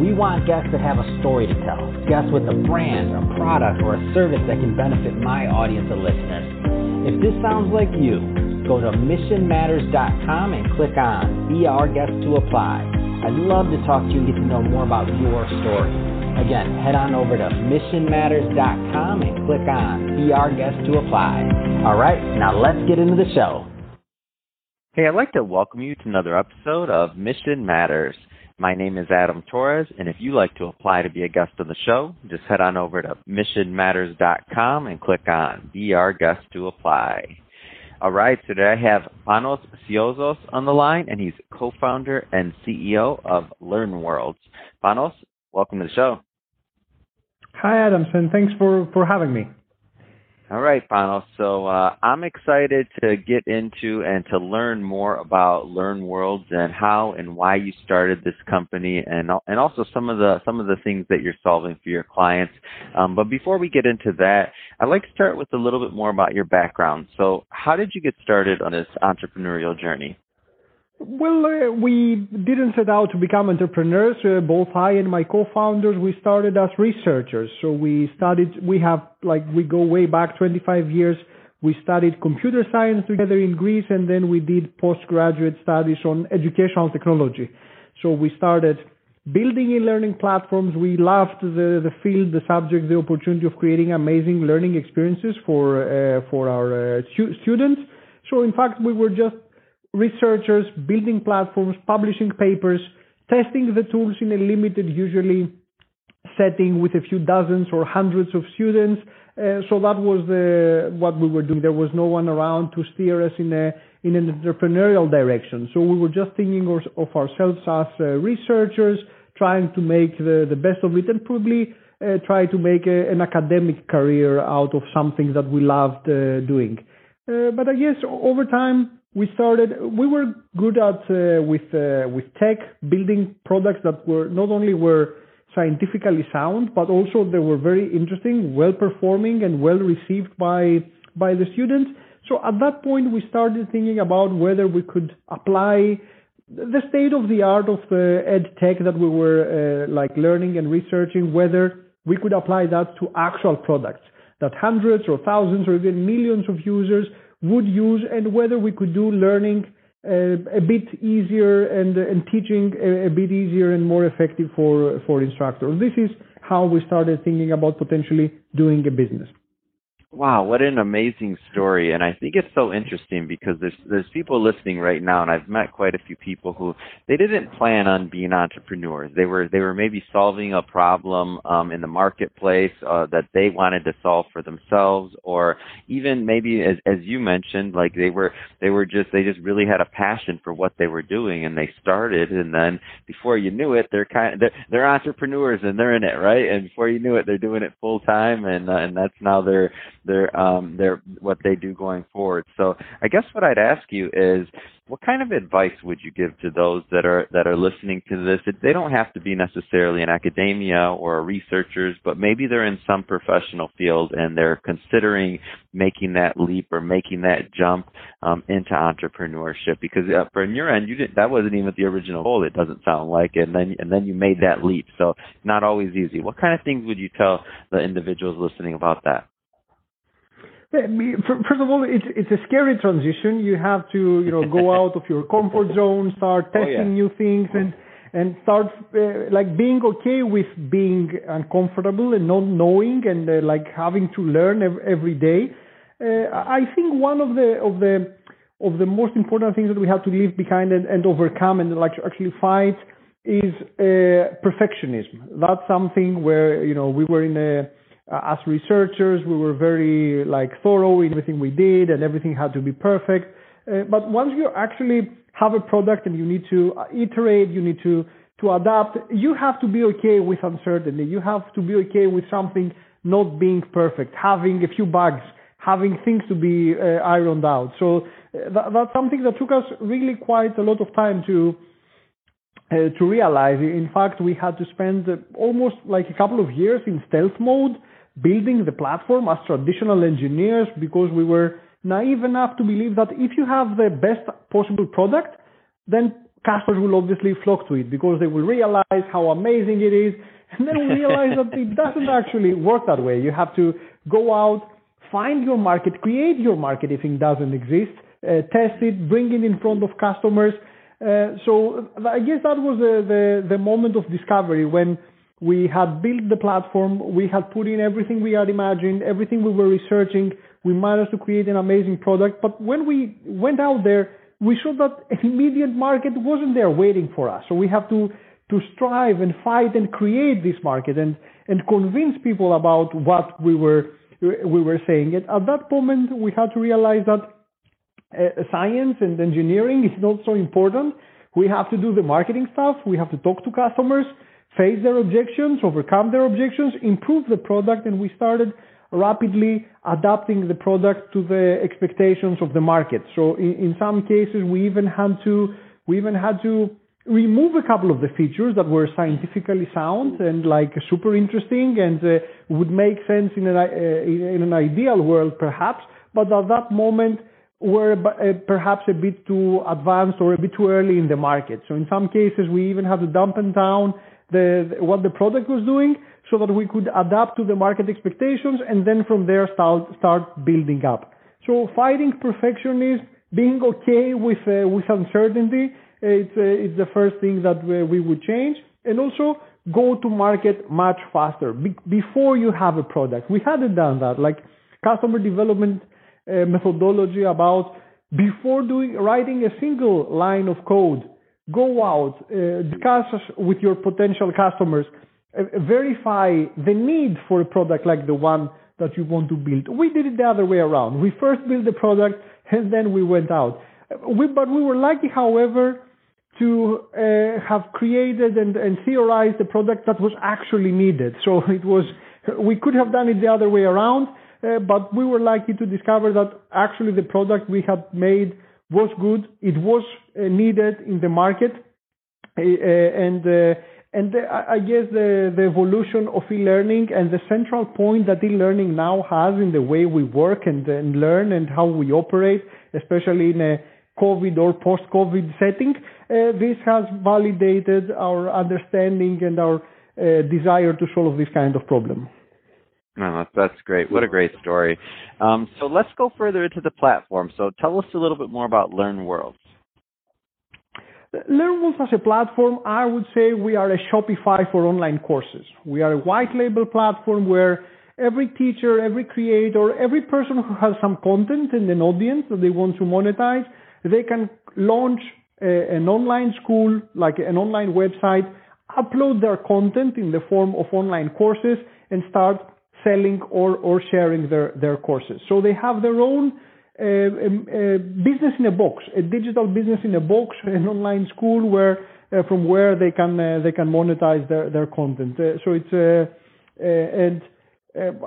We want guests that have a story to tell, guests with a brand, a product, or a service that can benefit my audience of listeners. If this sounds like you, go to missionmatters.com and click on Be Our Guest to apply. I'd love to talk to you and get to know more about your story. Again, head on over to missionmatters.com and click on Be Our Guest to apply. All right, now let's get into the show. Hey, I'd like to welcome you to another episode of Mission Matters. My name is Adam Torres, and if you'd like to apply to be a guest on the show, just head on over to missionmatters.com and click on Be Our Guest to Apply. All right, so today I have Panos Siozos on the line, and he's co-founder and CEO of LearnWorlds. Panos, welcome to the show. Hi, Adamson. Thanks for, for having me. All right, Panos. So uh, I'm excited to get into and to learn more about Learn Worlds and how and why you started this company, and and also some of the some of the things that you're solving for your clients. Um, but before we get into that, I'd like to start with a little bit more about your background. So, how did you get started on this entrepreneurial journey? Well, uh, we didn't set out to become entrepreneurs. Uh, both I and my co-founders, we started as researchers. So we studied, we have, like, we go way back 25 years. We studied computer science together in Greece and then we did postgraduate studies on educational technology. So we started building e-learning platforms. We loved the, the field, the subject, the opportunity of creating amazing learning experiences for, uh, for our uh, stu- students. So in fact, we were just researchers building platforms, publishing papers, testing the tools in a limited, usually setting with a few dozens or hundreds of students. Uh, so that was the, what we were doing. There was no one around to steer us in a in an entrepreneurial direction. So we were just thinking of, of ourselves as uh, researchers, trying to make the, the best of it, and probably uh, try to make a, an academic career out of something that we loved uh, doing. Uh, but I guess over time we started we were good at uh, with uh, with tech building products that were not only were scientifically sound but also they were very interesting well performing and well received by by the students. So at that point we started thinking about whether we could apply the state of the art of the ed tech that we were uh, like learning and researching whether we could apply that to actual products that hundreds or thousands or even millions of users would use and whether we could do learning uh, a bit easier and, and teaching a, a, bit easier and more effective for, for instructors. This is how we started thinking about potentially doing a business. Wow, what an amazing story. And I think it's so interesting because there's there's people listening right now and I've met quite a few people who they didn't plan on being entrepreneurs. They were they were maybe solving a problem um in the marketplace uh that they wanted to solve for themselves or even maybe as as you mentioned like they were they were just they just really had a passion for what they were doing and they started and then before you knew it they're kind of they're, they're entrepreneurs and they're in it, right? And before you knew it they're doing it full time and uh, and that's now their their um their what they do going forward. So I guess what I'd ask you is what kind of advice would you give to those that are that are listening to this? They don't have to be necessarily in academia or researchers, but maybe they're in some professional field and they're considering making that leap or making that jump um, into entrepreneurship. Because uh, from your end, you didn't. That wasn't even the original goal. It doesn't sound like. And then and then you made that leap. So not always easy. What kind of things would you tell the individuals listening about that? First of all, it's it's a scary transition. You have to you know go out of your comfort zone, start testing oh, yeah. new things, and and start uh, like being okay with being uncomfortable and not knowing and uh, like having to learn every, every day. Uh, I think one of the of the of the most important things that we have to leave behind and, and overcome and like actually fight is uh, perfectionism. That's something where you know we were in a as researchers, we were very like thorough in everything we did, and everything had to be perfect. Uh, but once you actually have a product and you need to uh, iterate, you need to to adapt, you have to be okay with uncertainty. You have to be okay with something not being perfect, having a few bugs, having things to be uh, ironed out. So uh, that, that's something that took us really quite a lot of time to uh, to realize. In fact, we had to spend uh, almost like a couple of years in stealth mode building the platform as traditional engineers because we were naive enough to believe that if you have the best possible product, then customers will obviously flock to it because they will realize how amazing it is. And then realize that it doesn't actually work that way. You have to go out, find your market, create your market if it doesn't exist, uh, test it, bring it in front of customers. Uh, so I guess that was the, the, the moment of discovery when we had built the platform, we had put in everything we had imagined, everything we were researching, we managed to create an amazing product. But when we went out there, we saw that an immediate market wasn't there waiting for us. So we have to, to strive and fight and create this market and, and convince people about what we were, we were saying. And at that moment, we had to realize that uh, science and engineering is not so important. We have to do the marketing stuff. We have to talk to customers, face their objections, overcome their objections, improve the product. And we started rapidly adapting the product to the expectations of the market. So in, in some cases, we even had to we even had to remove a couple of the features that were scientifically sound and like super interesting and uh, would make sense in an, uh, in an ideal world perhaps, but at that moment were uh, perhaps a bit too advanced or a bit too early in the market. So in some cases, we even had to dampen down the, what the product was doing so that we could adapt to the market expectations and then from there start, start building up. So fighting perfectionism, being okay with, uh, with uncertainty, it's, uh, it's the first thing that we, would change. And also go to market much faster Be- before you have a product. We hadn't done that. Like customer development uh, methodology about before doing writing a single line of code, go out, uh, discuss with your potential customers, uh, verify the need for a product like the one that you want to build. We did it the other way around. We first built the product and then we went out. We, but we were lucky, however, to uh, have created and, and theorized the product that was actually needed. So it was, we could have done it the other way around, uh, but we were lucky to discover that actually the product we had made was good. It was uh, needed in the market, uh, and uh, and I guess the, the evolution of e-learning and the central point that e-learning now has in the way we work and, and learn and how we operate, especially in a COVID or post-COVID setting, this has validated our understanding and our desire to solve this kind of problem. That's great. What a great story. Um, so let's go further into the platform. So tell us a little bit more about LearnWorlds. LearnWorlds as a platform, I would say we are a Shopify for online courses. We are a white label platform where every teacher, every creator, every person who has some content and an audience that they want to monetize, they can launch a, an online school, like an online website, upload their content in the form of online courses and start selling or, or sharing their, their courses. So they have their own uh, um, uh, business in a box, a digital business in a box, an online school where uh, from where they can uh, they can monetize their their content. Uh, so it's uh, and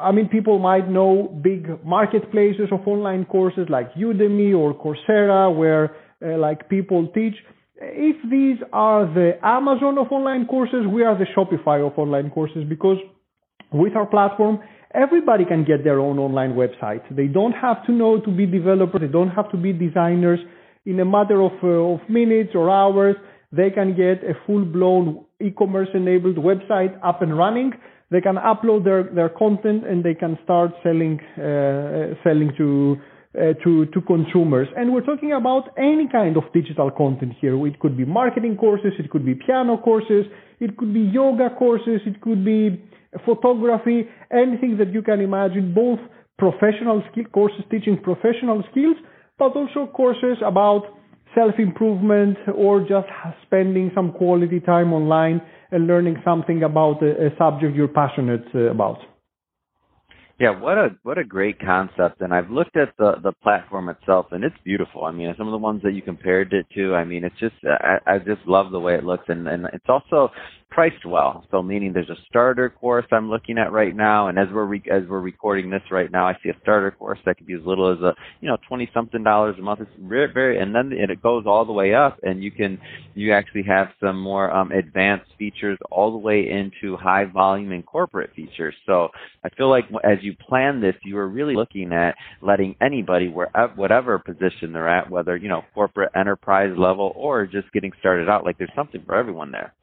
I mean people might know big marketplaces of online courses like Udemy or Coursera where like people teach. If these are the Amazon of online courses, we are the Shopify of online courses because with our platform, everybody can get their own online website. They don't have to know to be developers. They don't have to be designers. In a matter of, uh, of minutes or hours, they can get a full-blown e-commerce enabled website up and running. They can upload their, their content and they can start selling, uh, selling to, uh, to, to consumers. And we're talking about any kind of digital content here. It could be marketing courses, it could be piano courses, it could be yoga courses, it could be photography, anything that you can imagine, both professional skill courses teaching professional skills, but also courses about self-improvement or just spending some quality time online and learning something about a, a subject you're passionate uh, about. Yeah, what a what a great concept. And I've looked at the the platform itself, and it's beautiful. I mean, some of the ones that you compared it to, I mean, it's just I, I just love the way it looks, and and it's also priced well. So meaning there's a starter course I'm looking at right now, and as we're re- as we're recording this right now, I see a starter course that could be as little as a you know twenty something dollars a month. It's very, very and then it goes all the way up, and you can you actually have some more um, advanced features all the way into high volume and corporate features. So I feel like as you plan this, you are really looking at letting anybody wherever whatever position they're at, whether you know corporate enterprise level or just getting started out, like there's something for everyone there.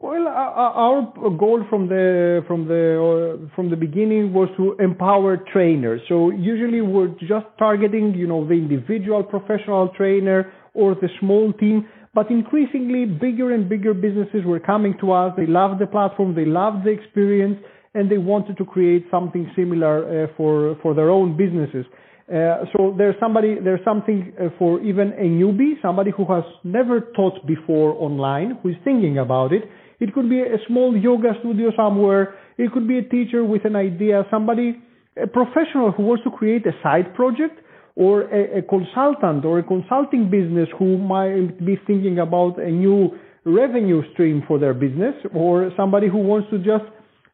Well, our goal from the from the uh, from the beginning was to empower trainers. So usually we're just targeting, you know, the individual professional trainer or the small team. But increasingly, bigger and bigger businesses were coming to us. They loved the platform, they loved the experience, and they wanted to create something similar uh, for for their own businesses. Uh, so there's somebody, there's something uh, for even a newbie, somebody who has never taught before online, who is thinking about it it could be a small yoga studio somewhere. It could be a teacher with an idea, somebody, a professional who wants to create a side project or a, a consultant or a consulting business who might be thinking about a new revenue stream for their business or somebody who wants to just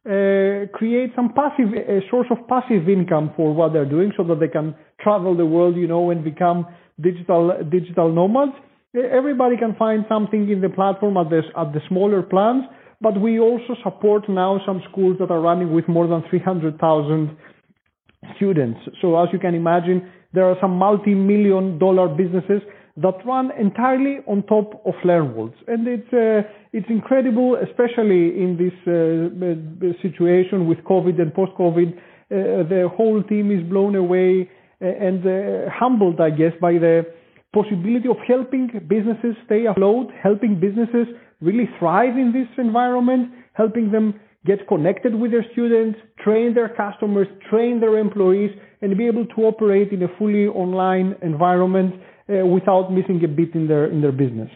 uh, create some passive a source of passive income for what they're doing so that they can travel the world you know and become digital digital nomads Everybody can find something in the platform at the, at the smaller plans, but we also support now some schools that are running with more than 300,000 students. So as you can imagine, there are some multi-million dollar businesses that run entirely on top of LearnWorlds. And it's, uh, it's incredible, especially in this uh, situation with COVID and post-COVID. Uh, the whole team is blown away uh, and uh, humbled, I guess, by the possibility of helping businesses stay afloat, helping businesses really thrive in this environment, helping them get connected with their students, train their customers, train their employees, and be able to operate in a fully online environment uh, without missing a beat in their in their business.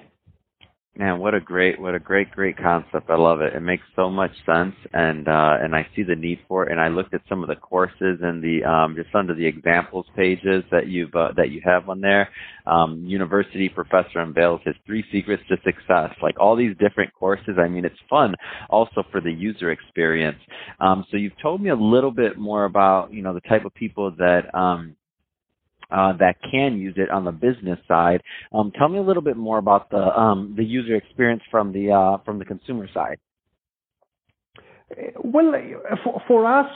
Man, what a great, what a great, great concept. I love it. It makes so much sense, and uh, and I see the need for it. And I looked at some of the courses and the um, just under the examples pages that you've uh, that you have on there. Um, University professor unveils his three secrets to success. Like all these different courses. I mean, it's fun also for the user experience. Um, so you've told me a little bit more about you know the type of people that um, uh, that can use it on the business side. Um, tell me a little bit more about the um, the user experience from the uh, from the consumer side. Well, for, for us,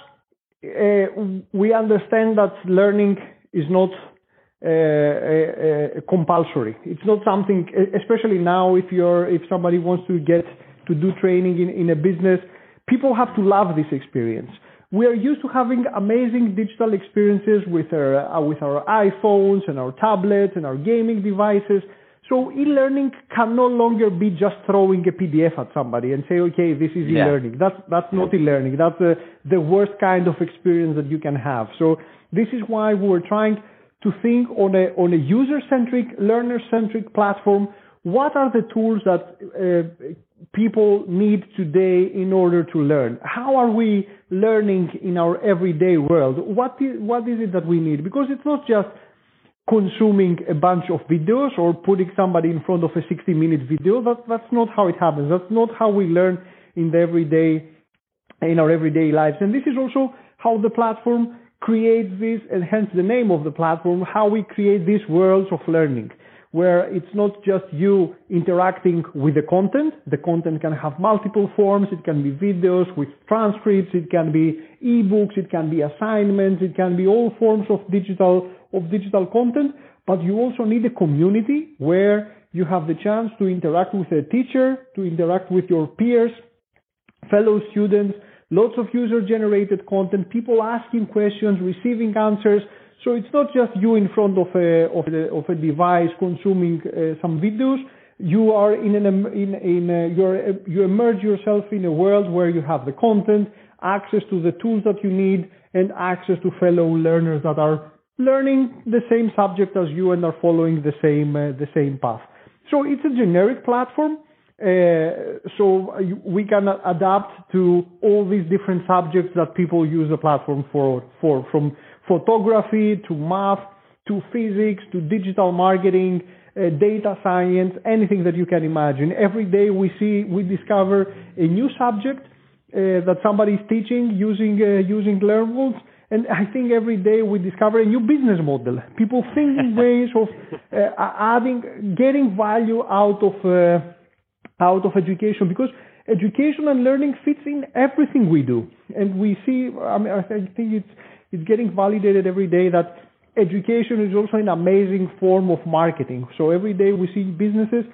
uh, we understand that learning is not uh, compulsory. It's not something, especially now, if you're if somebody wants to get to do training in, in a business, people have to love this experience we are used to having amazing digital experiences with our, uh, with our iPhones and our tablets and our gaming devices. So e-learning can no longer be just throwing a PDF at somebody and say, okay, this is yeah. e-learning. That's, that's not e-learning. That's the, the worst kind of experience that you can have. So this is why we were trying to think on a, on a user-centric, learner-centric platform. What are the tools that uh, people need today in order to learn? How are we learning in our everyday world? What is, what is it that we need? Because it's not just consuming a bunch of videos or putting somebody in front of a 60 minute video. That, that's not how it happens. That's not how we learn in the everyday, in our everyday lives. And this is also how the platform creates this, and hence the name of the platform, how we create these worlds of learning where it's not just you interacting with the content. The content can have multiple forms. It can be videos with transcripts. It can be ebooks. It can be assignments. It can be all forms of digital, of digital content. But you also need a community where you have the chance to interact with a teacher, to interact with your peers, fellow students, lots of user generated content, people asking questions, receiving answers. So it's not just you in front of a, of a, of a device consuming uh, some videos. You are in an, in, in a, you're, you emerge yourself in a world where you have the content, access to the tools that you need, and access to fellow learners that are learning the same subject as you and are following the same, uh, the same path. So it's a generic platform. Uh, so we can adapt to all these different subjects that people use the platform for, for from photography to math to physics to digital marketing, uh, data science, anything that you can imagine. Every day we see, we discover a new subject uh, that somebody is teaching using uh, using LearnWorlds. And I think every day we discover a new business model. People thinking ways of uh, adding, getting value out of uh, out of education because education and learning fits in everything we do. And we see, I mean, I think it's it's getting validated every day that education is also an amazing form of marketing. So every day we see businesses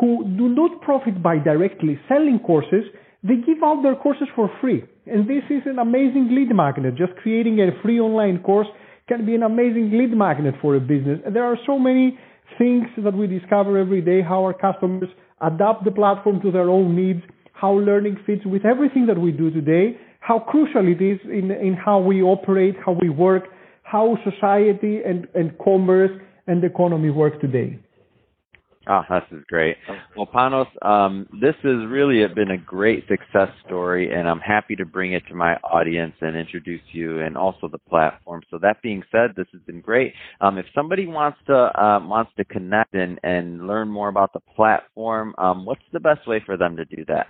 who do not profit by directly selling courses, they give out their courses for free. And this is an amazing lead magnet. Just creating a free online course can be an amazing lead magnet for a business. And there are so many things that we discover every day, how our customers adapt the platform to their own needs, how learning fits with everything that we do today, how crucial it is in, in how we operate, how we work, how society and, and commerce and economy work today. Oh, this is great. Well, Panos, um, this has really been a great success story, and I'm happy to bring it to my audience and introduce you and also the platform. So that being said, this has been great. Um, if somebody wants to uh, wants to connect and, and learn more about the platform, um, what's the best way for them to do that?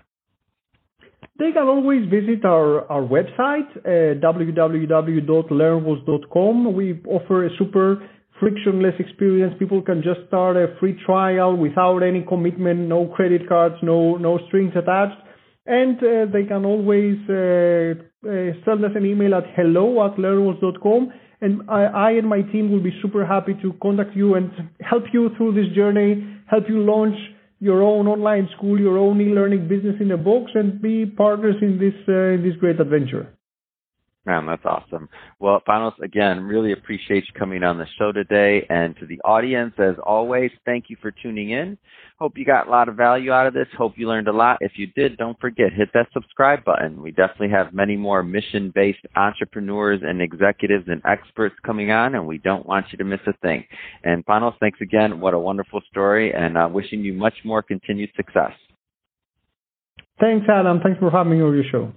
They can always visit our, our website, uh, www.learnworlds.com. We offer a super frictionless experience. People can just start a free trial without any commitment, no credit cards, no, no strings attached. And uh, they can always uh, uh, send us an email at hello at learnworlds.com. And I, I and my team will be super happy to contact you and help you through this journey, help you launch your own online school, your own e-learning business in a box, and be partners in this uh, in this great adventure. Man, that's awesome. Well, Panos, again, really appreciate you coming on the show today. And to the audience, as always, thank you for tuning in. Hope you got a lot of value out of this. Hope you learned a lot. If you did, don't forget, hit that subscribe button. We definitely have many more mission based entrepreneurs and executives and experts coming on, and we don't want you to miss a thing. And Panos, thanks again. What a wonderful story, and uh, wishing you much more continued success. Thanks, Adam. Thanks for having me on your show.